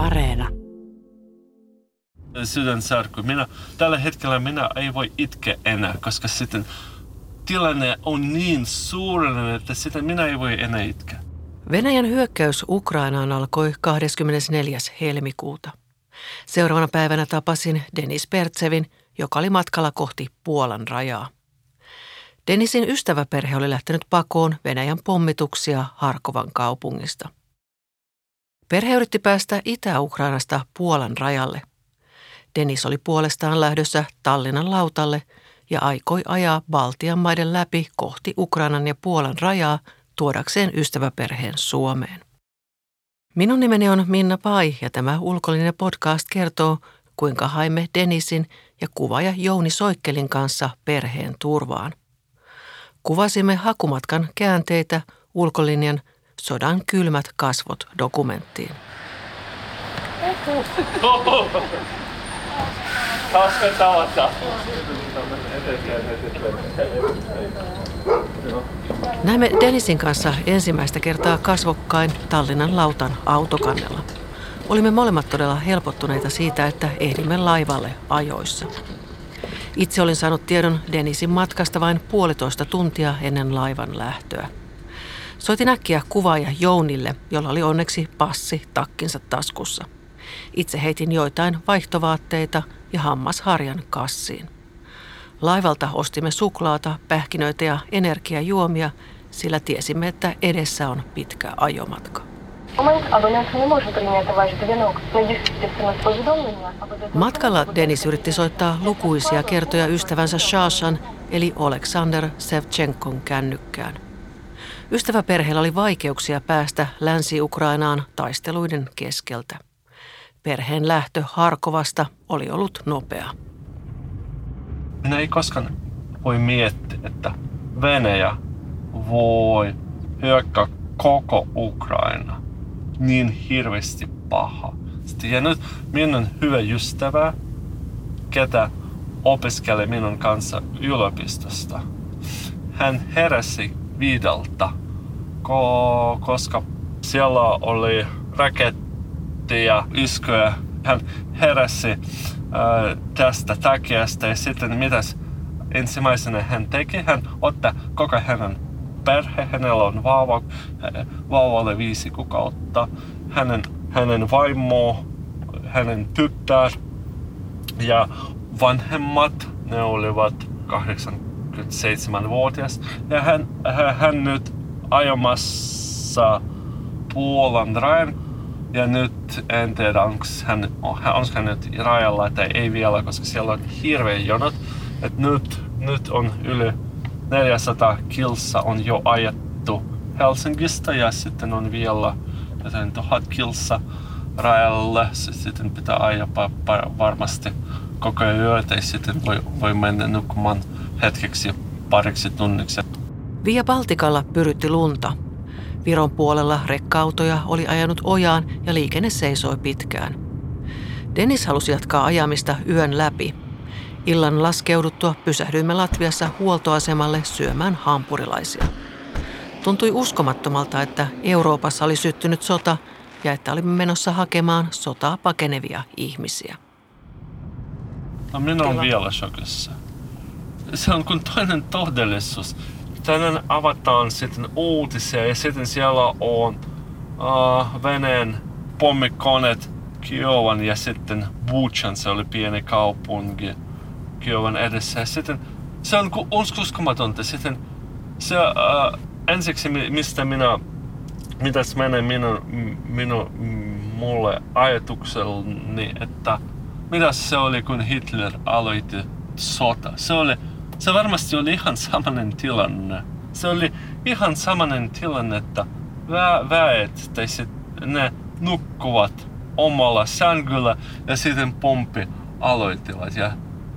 Areena. Sydänsärky. Minä, tällä hetkellä minä ei voi itkeä enää, koska sitten tilanne on niin suurellinen, että sitten minä ei voi enää itkeä. Venäjän hyökkäys Ukrainaan alkoi 24. helmikuuta. Seuraavana päivänä tapasin Denis Pertsevin, joka oli matkalla kohti Puolan rajaa. Denisin ystäväperhe oli lähtenyt pakoon Venäjän pommituksia Harkovan kaupungista. Perhe yritti päästä Itä-Ukrainasta Puolan rajalle. Denis oli puolestaan lähdössä Tallinnan lautalle ja aikoi ajaa Baltian maiden läpi kohti Ukrainan ja Puolan rajaa tuodakseen ystäväperheen Suomeen. Minun nimeni on Minna Pai ja tämä ulkollinen podcast kertoo, kuinka haimme Denisin ja kuvaaja Jouni Soikkelin kanssa perheen turvaan. Kuvasimme hakumatkan käänteitä ulkolinjan Sodan kylmät kasvot dokumenttiin. Näemme Denisin kanssa ensimmäistä kertaa kasvokkain Tallinnan lautan autokannella. Olimme molemmat todella helpottuneita siitä, että ehdimme laivalle ajoissa. Itse olin saanut tiedon Denisin matkasta vain puolitoista tuntia ennen laivan lähtöä. Soitin äkkiä kuvaaja Jounille, jolla oli onneksi passi takkinsa taskussa. Itse heitin joitain vaihtovaatteita ja hammasharjan kassiin. Laivalta ostimme suklaata, pähkinöitä ja energiajuomia, sillä tiesimme, että edessä on pitkä ajomatka. Matkalla Denis yritti soittaa lukuisia kertoja ystävänsä Shashan eli Aleksander Sevchenkon kännykkään. Ystäväperheellä oli vaikeuksia päästä Länsi-Ukrainaan taisteluiden keskeltä. Perheen lähtö Harkovasta oli ollut nopea. Minä ei koskaan voi miettiä, että Venäjä voi hyökkää koko Ukraina niin hirveästi paha. Ja nyt minun hyvä ystävä, ketä opiskelee minun kanssa yliopistosta. Hän heräsi viideltä, koska siellä oli rakettia, iskuja. Hän heräsi äh, tästä takiasta ja sitten mitäs ensimmäisenä hän teki? Hän otti koko hänen perhe, hänellä on vauva, vauvalle viisi kuukautta, hänen, hänen vaimo, hänen tyttär ja vanhemmat, ne olivat 87-vuotias ja hän, hän nyt ajamassa Puolan rajan ja nyt en tiedä, onko hän, onko hän nyt rajalla tai ei vielä, koska siellä on hirveä jonot. Et nyt, nyt on yli 400 kilsa on jo ajettu Helsingistä ja sitten on vielä joten tuhat kilsa rajalle. Sitten pitää ajaa varmasti koko yötä ja sitten voi, voi mennä nukkumaan hetkeksi pariksi tunniksi. Via Baltikalla pyrytti lunta. Viron puolella rekka-autoja oli ajanut ojaan ja liikenne seisoi pitkään. Dennis halusi jatkaa ajamista yön läpi – Illan laskeuduttua pysähdyimme Latviassa huoltoasemalle syömään hampurilaisia. Tuntui uskomattomalta, että Euroopassa oli syttynyt sota ja että olimme menossa hakemaan sotaa pakenevia ihmisiä. No minä olen vielä shokissa. Se on kuin toinen todellisuus. Tänään avataan sitten uutisia ja sitten siellä on uh, Venäjän pommikoneet Kiovan ja sitten Buchan, se oli pieni kaupunki Kiovan edessä. Ja sitten se on uskomatonta. Sitten se äh, ensiksi, mistä minä, mitäs menee minun, minun, mulle ajatuksellani, että mitä se oli, kun Hitler aloitti sota. Se oli, se varmasti oli ihan samanen tilanne. Se oli ihan samanen tilanne, että vä, väet tai sit ne nukkuvat omalla sängyllä ja sitten pompi aloittivat. Ja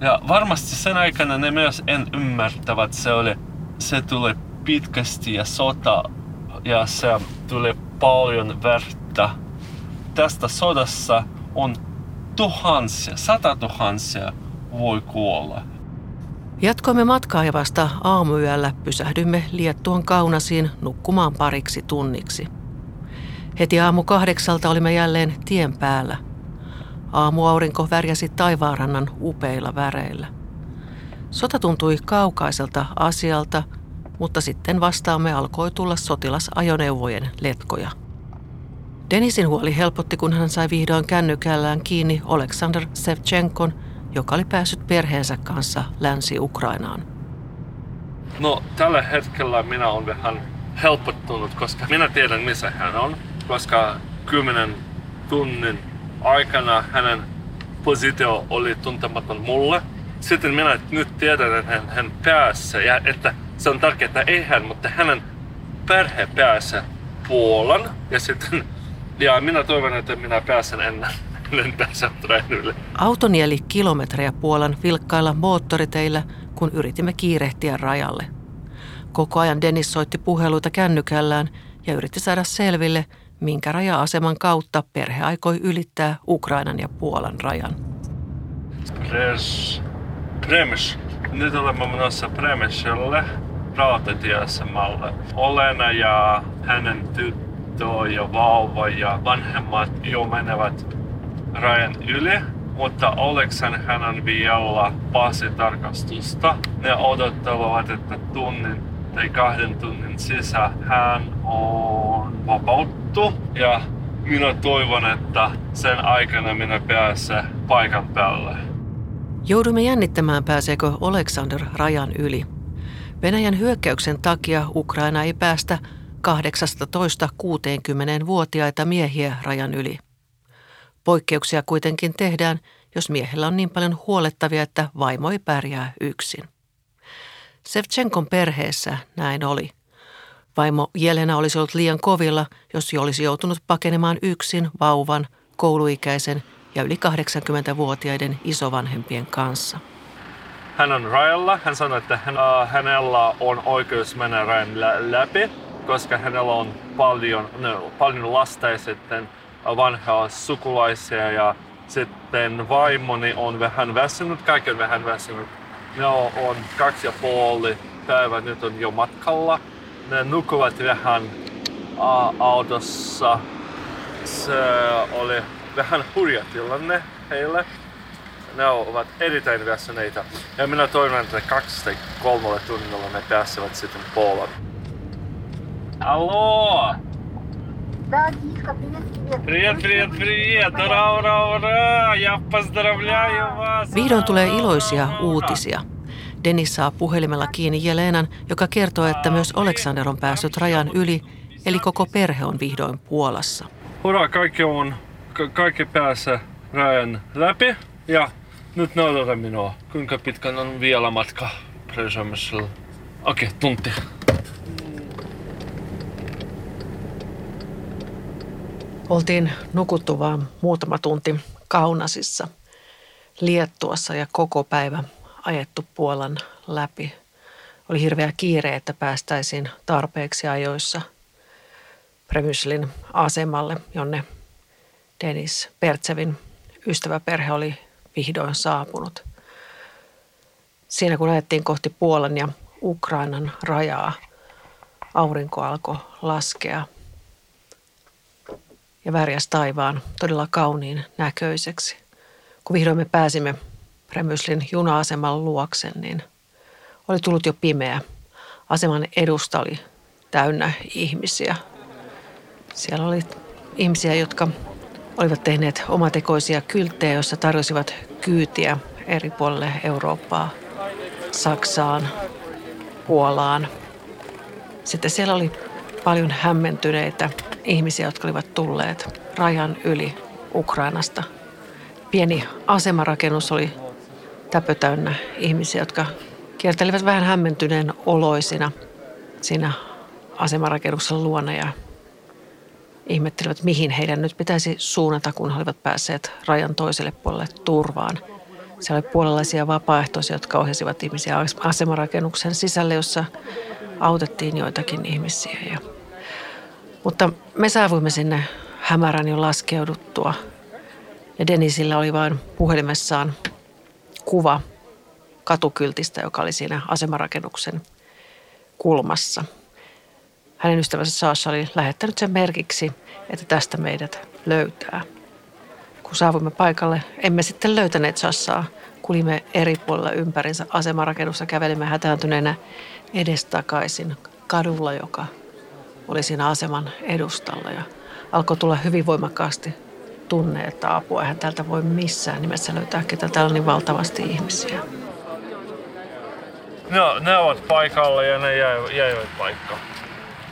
ja varmasti sen aikana ne myös en ymmärtävät, se oli, se tuli pitkästi ja sota ja se tuli paljon verta. Tästä sodassa on tuhansia, sata tuhansia voi kuolla. Jatkoimme matkaa ja vasta aamuyöllä pysähdymme Liettuan Kaunasiin nukkumaan pariksi tunniksi. Heti aamu kahdeksalta olimme jälleen tien päällä. Aamuaurinko värjäsi taivaanrannan upeilla väreillä. Sota tuntui kaukaiselta asialta, mutta sitten vastaamme alkoi tulla sotilasajoneuvojen letkoja. Denisin huoli helpotti, kun hän sai vihdoin kännykällään kiinni Oleksandr Sevchenkon, joka oli päässyt perheensä kanssa Länsi-Ukrainaan. No, tällä hetkellä minä olen vähän helpottunut, koska minä tiedän missä hän on, koska kymmenen tunnin aikana hänen positio oli tuntematon mulle. Sitten minä nyt tiedän, että hän, hän pääsee ja että se on tärkeää, että ei hän, mutta hänen perhe pääsee Puolan ja sitten ja minä toivon, että minä pääsen ennen lentää yli. Auto nieli kilometrejä Puolan vilkkailla moottoriteillä, kun yritimme kiirehtiä rajalle. Koko ajan Dennis soitti puheluita kännykällään ja yritti saada selville, minkä raja-aseman kautta perhe aikoi ylittää Ukrainan ja Puolan rajan. Pres, premis. Nyt olemme menossa Premiselle rautatieasemalle. Olena ja hänen tyttö ja vauva ja vanhemmat jo menevät rajan yli, mutta Oleksan hän on vielä passitarkastusta. Ne odottavat, että tunnin tai kahden tunnin sisään hän on vapauttu ja minä toivon, että sen aikana minä pääsen paikan päälle. Joudumme jännittämään, pääseekö Alexander rajan yli. Venäjän hyökkäyksen takia Ukraina ei päästä 18-60-vuotiaita miehiä rajan yli. Poikkeuksia kuitenkin tehdään, jos miehellä on niin paljon huolettavia, että vaimo ei pärjää yksin. Sevchenkon perheessä näin oli. Vaimo Jelena olisi ollut liian kovilla, jos olisi joutunut pakenemaan yksin vauvan, kouluikäisen ja yli 80-vuotiaiden isovanhempien kanssa. Hän on rajalla. Hän sanoi, että hän, uh, hänellä on oikeus mennä rajan lä- läpi, koska hänellä on paljon, no, paljon lasta ja sitten vanhaa sukulaisia ja sitten vaimoni on vähän väsynyt, kaikki on vähän väsynyt. Ne on kaksi ja puoli päivää, nyt on jo matkalla. Ne nukuvat vähän autossa. Se oli vähän hurja tilanne heille. Ne ovat erittäin väsyneitä. Ja minä toivon, että kaksi tai kolmella tunnilla ne pääsevät sitten Puolan. Алло! Да, Дишка, привет тебе. Привет, привет, привет! Ура, ура, ура! Я поздравляю вас! Vihdoin tulee iloisia uutisia. Dennis saa puhelimella kiinni Jelenan, joka kertoo, että myös Alexander on päässyt rajan yli, eli koko perhe on vihdoin Puolassa. Ura, kaikki on, ka- kaikki pääsee rajan läpi ja nyt näytätä minua, kuinka pitkän on vielä matka Presamiselle. Okei, okay, tunti. Oltiin nukuttu vaan muutama tunti Kaunasissa, Liettuassa ja koko päivä ajettu Puolan läpi. Oli hirveä kiire, että päästäisiin tarpeeksi ajoissa Premyslin asemalle, jonne Denis Pertsevin ystäväperhe oli vihdoin saapunut. Siinä kun ajettiin kohti Puolan ja Ukrainan rajaa, aurinko alkoi laskea – ja värjäs taivaan todella kauniin näköiseksi. Kun vihdoin me pääsimme Premyslin juna-aseman luoksen, niin oli tullut jo pimeä. Aseman edusta oli täynnä ihmisiä. Siellä oli ihmisiä, jotka olivat tehneet omatekoisia kylttejä, joissa tarjosivat kyytiä eri puolille Eurooppaa, Saksaan, Puolaan. Sitten siellä oli paljon hämmentyneitä ihmisiä, jotka olivat tulleet rajan yli Ukrainasta. Pieni asemarakennus oli täpötäynnä ihmisiä, jotka kiertelivät vähän hämmentyneen oloisina siinä asemarakennuksella luona ja ihmettelivät, mihin heidän nyt pitäisi suunnata, kun he olivat päässeet rajan toiselle puolelle turvaan. Siellä oli puolalaisia vapaaehtoisia, jotka ohjasivat ihmisiä asemarakennuksen sisälle, jossa autettiin joitakin ihmisiä. Ja mutta me saavuimme sinne hämärän jo laskeuduttua. Ja Denisillä oli vain puhelimessaan kuva katukyltistä, joka oli siinä asemarakennuksen kulmassa. Hänen ystävänsä Sasha oli lähettänyt sen merkiksi, että tästä meidät löytää. Kun saavuimme paikalle, emme sitten löytäneet Sassaa. Kulimme eri puolilla ympärinsä asemarakennusta, kävelimme hätääntyneenä edestakaisin kadulla, joka oli siinä aseman edustalla. Ja alkoi tulla hyvin voimakkaasti tunne, että apua eihän täältä voi missään nimessä löytää, ketä täällä on niin valtavasti ihmisiä. No, ne ovat paikalla ja ne jäivät paikkaan.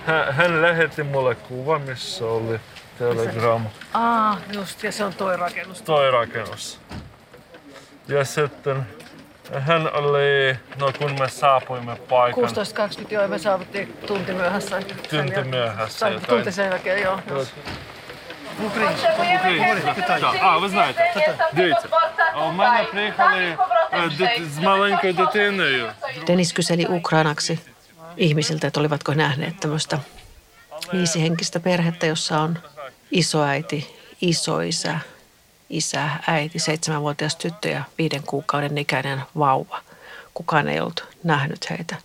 Hän, hän lähetti mulle kuva, missä oli Telegram. Ah, just, ja se on toi rakennus. Toi rakennus. Ja sitten hän oli, no kun me saapuimme paikan. 16.20 joo, me saavuttiin tunti myöhässä. Tunti myöhässä. Tai tunti sen jälkeen, joo. Just. А, ви знаєте, дивіться, у мене приїхали з маленькою дитиною. Dennis kyseli ukrainaksi ihmisiltä, että olivatko nähneet tämmöistä viisihenkistä perhettä, jossa on isoäiti, isoisä, isä, äiti, seitsemänvuotias tyttö ja viiden kuukauden ikäinen vauva. Kukaan ei ollut nähnyt heitä.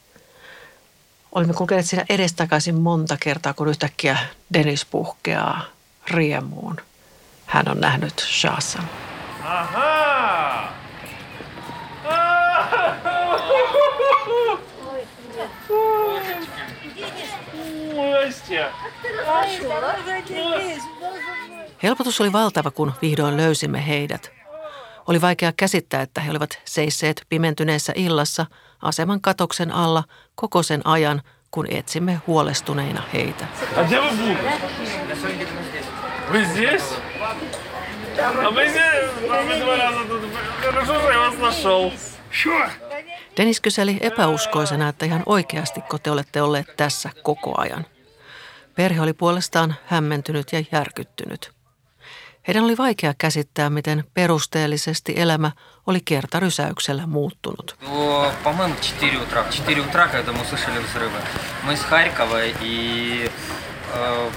Olimme kulkeneet siinä edestakaisin monta kertaa, kun yhtäkkiä Dennis puhkeaa riemuun. Hän on nähnyt Shasan. Aha! Helpotus oli valtava, kun vihdoin löysimme heidät. Oli vaikea käsittää, että he olivat seisseet pimentyneessä illassa aseman katoksen alla koko sen ajan, kun etsimme huolestuneina heitä. Dennis kyseli epäuskoisena, että ihan oikeasti te olette olleet tässä koko ajan. Perhe oli puolestaan hämmentynyt ja järkyttynyt. Heidän oli vaikea käsittää, miten perusteellisesti elämä oli kertarysäyksellä muuttunut. По-моему, 4 утра. В 4 утра, когда мы услышали взрывы. Мы из Харькова, и э,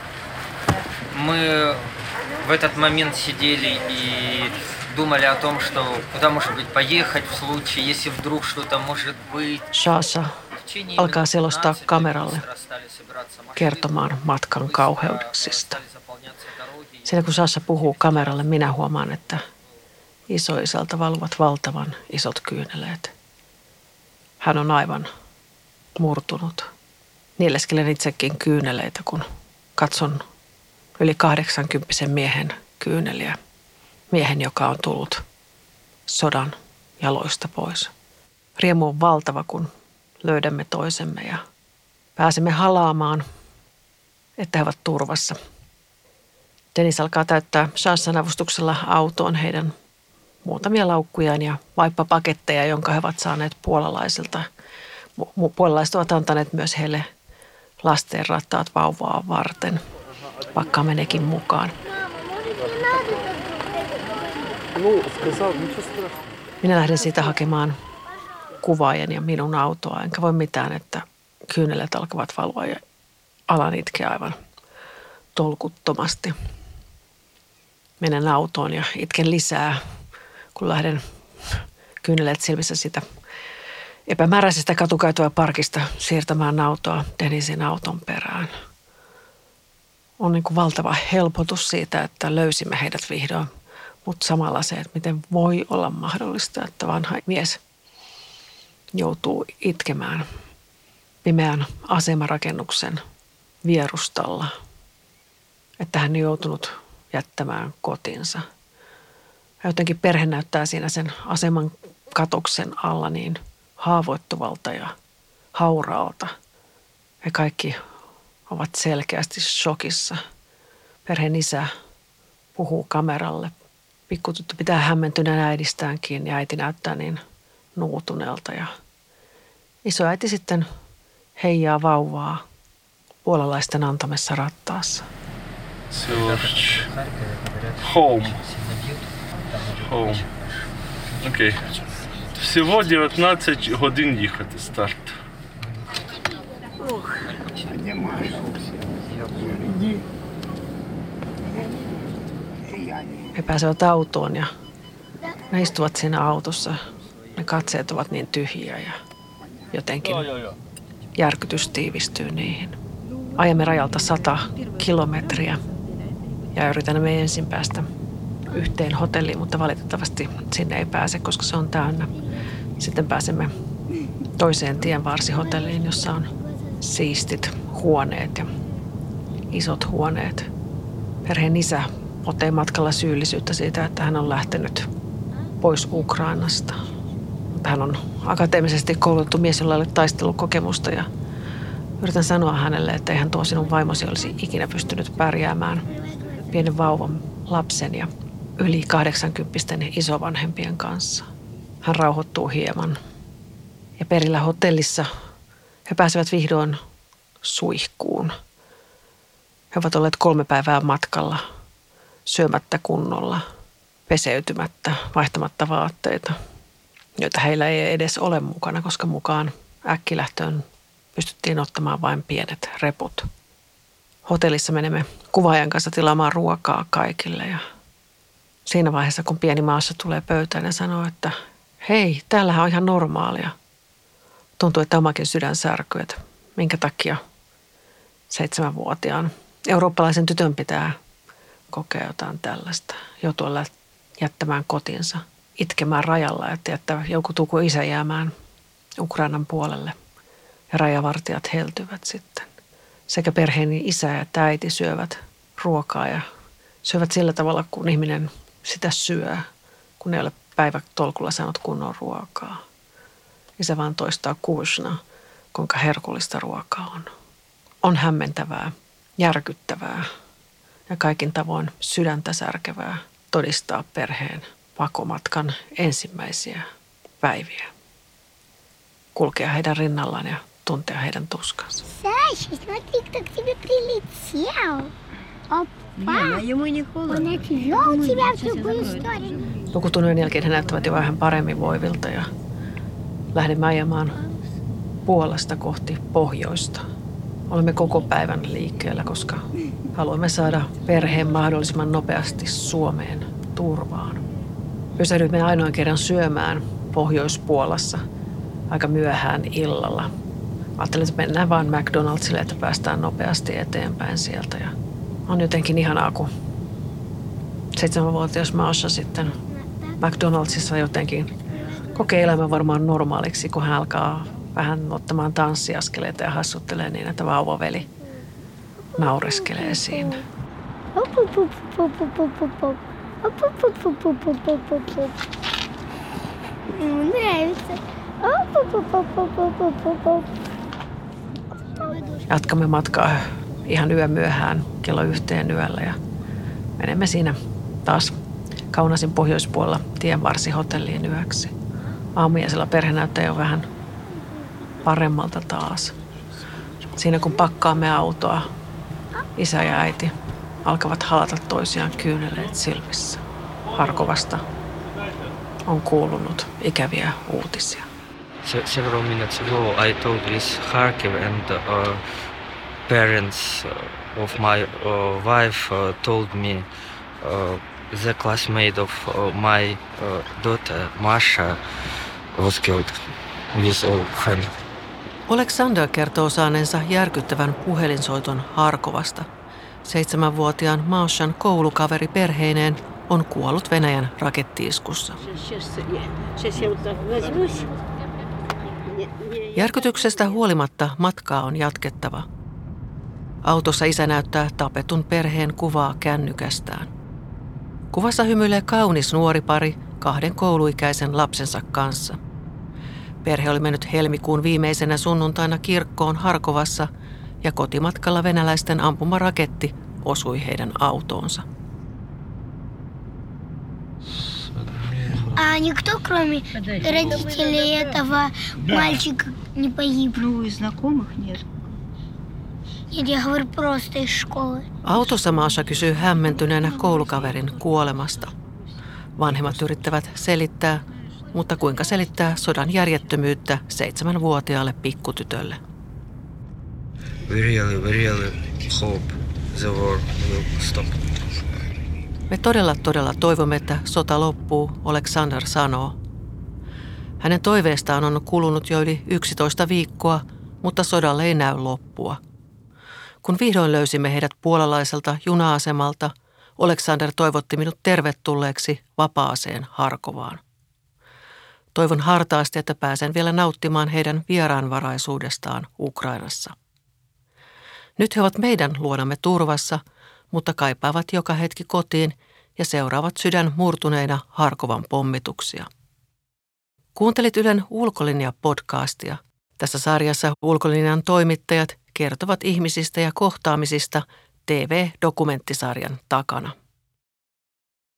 мы в этот момент сидели и думали о том, что куда, может быть, поехать в случае, если вдруг что-то может быть. Shasha alkaa selostaa kameralle kertomaan matkan kauheuksista. Siinä kun Sassa puhuu kameralle, minä huomaan, että isoisältä valuvat valtavan isot kyyneleet. Hän on aivan murtunut. Nieleskelen itsekin kyyneleitä, kun katson yli 80 miehen kyyneliä. Miehen, joka on tullut sodan jaloista pois. Riemu on valtava, kun löydämme toisemme ja pääsemme halaamaan, että he ovat turvassa. Dennis alkaa täyttää Shassan avustuksella autoon heidän muutamia laukkujaan ja vaippapaketteja, jonka he ovat saaneet puolalaisilta. Puolalaiset ovat antaneet myös heille lasten rattaat vauvaa varten. Pakkaamme nekin mukaan. Minä lähden siitä hakemaan kuvaajan ja minun autoa, enkä voi mitään, että kyynelet alkavat valua ja alan itkeä aivan tolkuttomasti. Menen autoon ja itken lisää, kun lähden kyynelet silmissä sitä epämääräisestä katukäytävä parkista siirtämään autoa Denisin auton perään. On niin kuin valtava helpotus siitä, että löysimme heidät vihdoin, mutta samalla se, että miten voi olla mahdollista, että vanha mies joutuu itkemään pimeän asemarakennuksen vierustalla, että hän on joutunut jättämään kotinsa. Ja jotenkin perhe näyttää siinä sen aseman katoksen alla niin haavoittuvalta ja hauraalta. He kaikki ovat selkeästi shokissa. Perheen isä puhuu kameralle. Pikkutyttö pitää hämmentyneen äidistään kiinni ja äiti näyttää niin nuutuneelta. Ja isoäiti sitten heijaa vauvaa puolalaisten antamessa rattaassa. Home. Home. Окей. Okay. Всего 19 годин їхати старт. He pääsevät autoon ja ne istuvat siinä autossa. Ne katseet ovat niin tyhjiä ja jotenkin järkytys tiivistyy niihin. Ajamme rajalta 100 kilometriä ja yritämme ensin päästä yhteen hotelliin, mutta valitettavasti sinne ei pääse, koska se on täynnä. Sitten pääsemme toiseen tienvarsihotelliin, jossa on siistit huoneet ja isot huoneet. Perheen isä potee matkalla syyllisyyttä siitä, että hän on lähtenyt pois Ukrainasta. Hän on akateemisesti koulutettu mies, jolla ei ole taistelukokemusta ja yritän sanoa hänelle, että eihän tuo sinun vaimosi olisi ikinä pystynyt pärjäämään pienen vauvan lapsen ja yli 80 isovanhempien kanssa. Hän rauhoittuu hieman. Ja perillä hotellissa he pääsevät vihdoin suihkuun. He ovat olleet kolme päivää matkalla, syömättä kunnolla, peseytymättä, vaihtamatta vaatteita, joita heillä ei edes ole mukana, koska mukaan äkkilähtöön pystyttiin ottamaan vain pienet reput. Hotellissa menemme kuvaajan kanssa tilaamaan ruokaa kaikille ja siinä vaiheessa, kun pieni maassa tulee pöytään ja sanoo, että hei, täällähän on ihan normaalia. Tuntuu, että omakin sydän särkyy, että minkä takia seitsemänvuotiaan eurooppalaisen tytön pitää kokea jotain tällaista. Joutua jättämään kotinsa, itkemään rajalla, että jättää joku tuku isä jäämään Ukrainan puolelle. Ja rajavartijat heltyvät sitten. Sekä perheeni isä että äiti syövät ruokaa ja syövät sillä tavalla, kun ihminen sitä syö, kun ei ole päivätolkulla saanut kunnon ruokaa. Isä vaan toistaa kuusna, kuinka herkullista ruokaa on. On hämmentävää, järkyttävää ja kaikin tavoin sydäntä särkevää todistaa perheen pakomatkan ensimmäisiä päiviä. Kulkea heidän rinnallaan ja tuntea heidän tuskansa. Саша, смотри, кто к тебе прилетел. Опа! ему не холодно. Он отвел тебя в другую сторону. Lukutunnin jälkeen he näyttävät jo vähän paremmin voivilta ja lähdemme ajamaan Puolasta kohti pohjoista. Olemme koko päivän liikkeellä, koska haluamme saada perheen mahdollisimman nopeasti Suomeen turvaan. Pysähdyimme ainoan kerran syömään Pohjoispuolassa aika myöhään illalla. Ajattelin, että mennään vaan McDonaldsille, että päästään nopeasti eteenpäin sieltä. Ja on jotenkin ihanaa, kun seitsemänvuotias Maasha sitten McDonaldsissa jotenkin kokee elämän varmaan normaaliksi, kun hän alkaa vähän ottamaan tanssiaskeleita ja hassuttelee niin, että vauvaveli naureskelee siinä. Оп, Jatkamme matkaa ihan yömyöhään kello yhteen yöllä ja menemme siinä taas Kaunasin pohjoispuolella tienvarsihotelliin yöksi. Aamujaisella perhe näyttää jo vähän paremmalta taas. Siinä kun pakkaamme autoa, isä ja äiti alkavat halata toisiaan kyyneleet silmissä. Harkovasta on kuulunut ikäviä uutisia. Se- several minutes ago, I told this Kharkiv, and uh, parents uh, of my uh, wife uh, told me uh, the classmate of uh, my uh, daughter, Masha, was killed with a hand. Alexander kertoo saaneensa järkyttävän puhelinsoiton Harkovasta. Seitsemänvuotiaan Maashan koulukaveri perheineen on kuollut Venäjän rakettiiskussa. Järkytyksestä huolimatta matkaa on jatkettava. Autossa isä näyttää tapetun perheen kuvaa kännykästään. Kuvassa hymyilee kaunis nuori pari kahden kouluikäisen lapsensa kanssa. Perhe oli mennyt helmikuun viimeisenä sunnuntaina kirkkoon Harkovassa ja kotimatkalla venäläisten ampuma raketti osui heidän autoonsa. А никто, кроме родителей этого мальчика, не погиб? Ну, и знакомых нет. Нет, я говорю просто из школы. Autossa Maasha kysyy hämmentyneenä koulukaverin kuolemasta. Vanhemmat yrittävät selittää, mutta kuinka selittää sodan järjettömyyttä seitsemänvuotiaalle pikkutytölle. We really, we really hope the war will stop. Me todella todella toivomme, että sota loppuu, Alexander sanoo. Hänen toiveestaan on kulunut jo yli 11 viikkoa, mutta sodalle ei näy loppua. Kun vihdoin löysimme heidät puolalaiselta juna-asemalta, Alexander toivotti minut tervetulleeksi vapaaseen Harkovaan. Toivon hartaasti, että pääsen vielä nauttimaan heidän vieraanvaraisuudestaan Ukrainassa. Nyt he ovat meidän luonamme turvassa, mutta kaipaavat joka hetki kotiin ja seuraavat sydän murtuneina Harkovan pommituksia. Kuuntelit Ylen Ulkolinja-podcastia. Tässä sarjassa Ulkolinjan toimittajat kertovat ihmisistä ja kohtaamisista TV-dokumenttisarjan takana.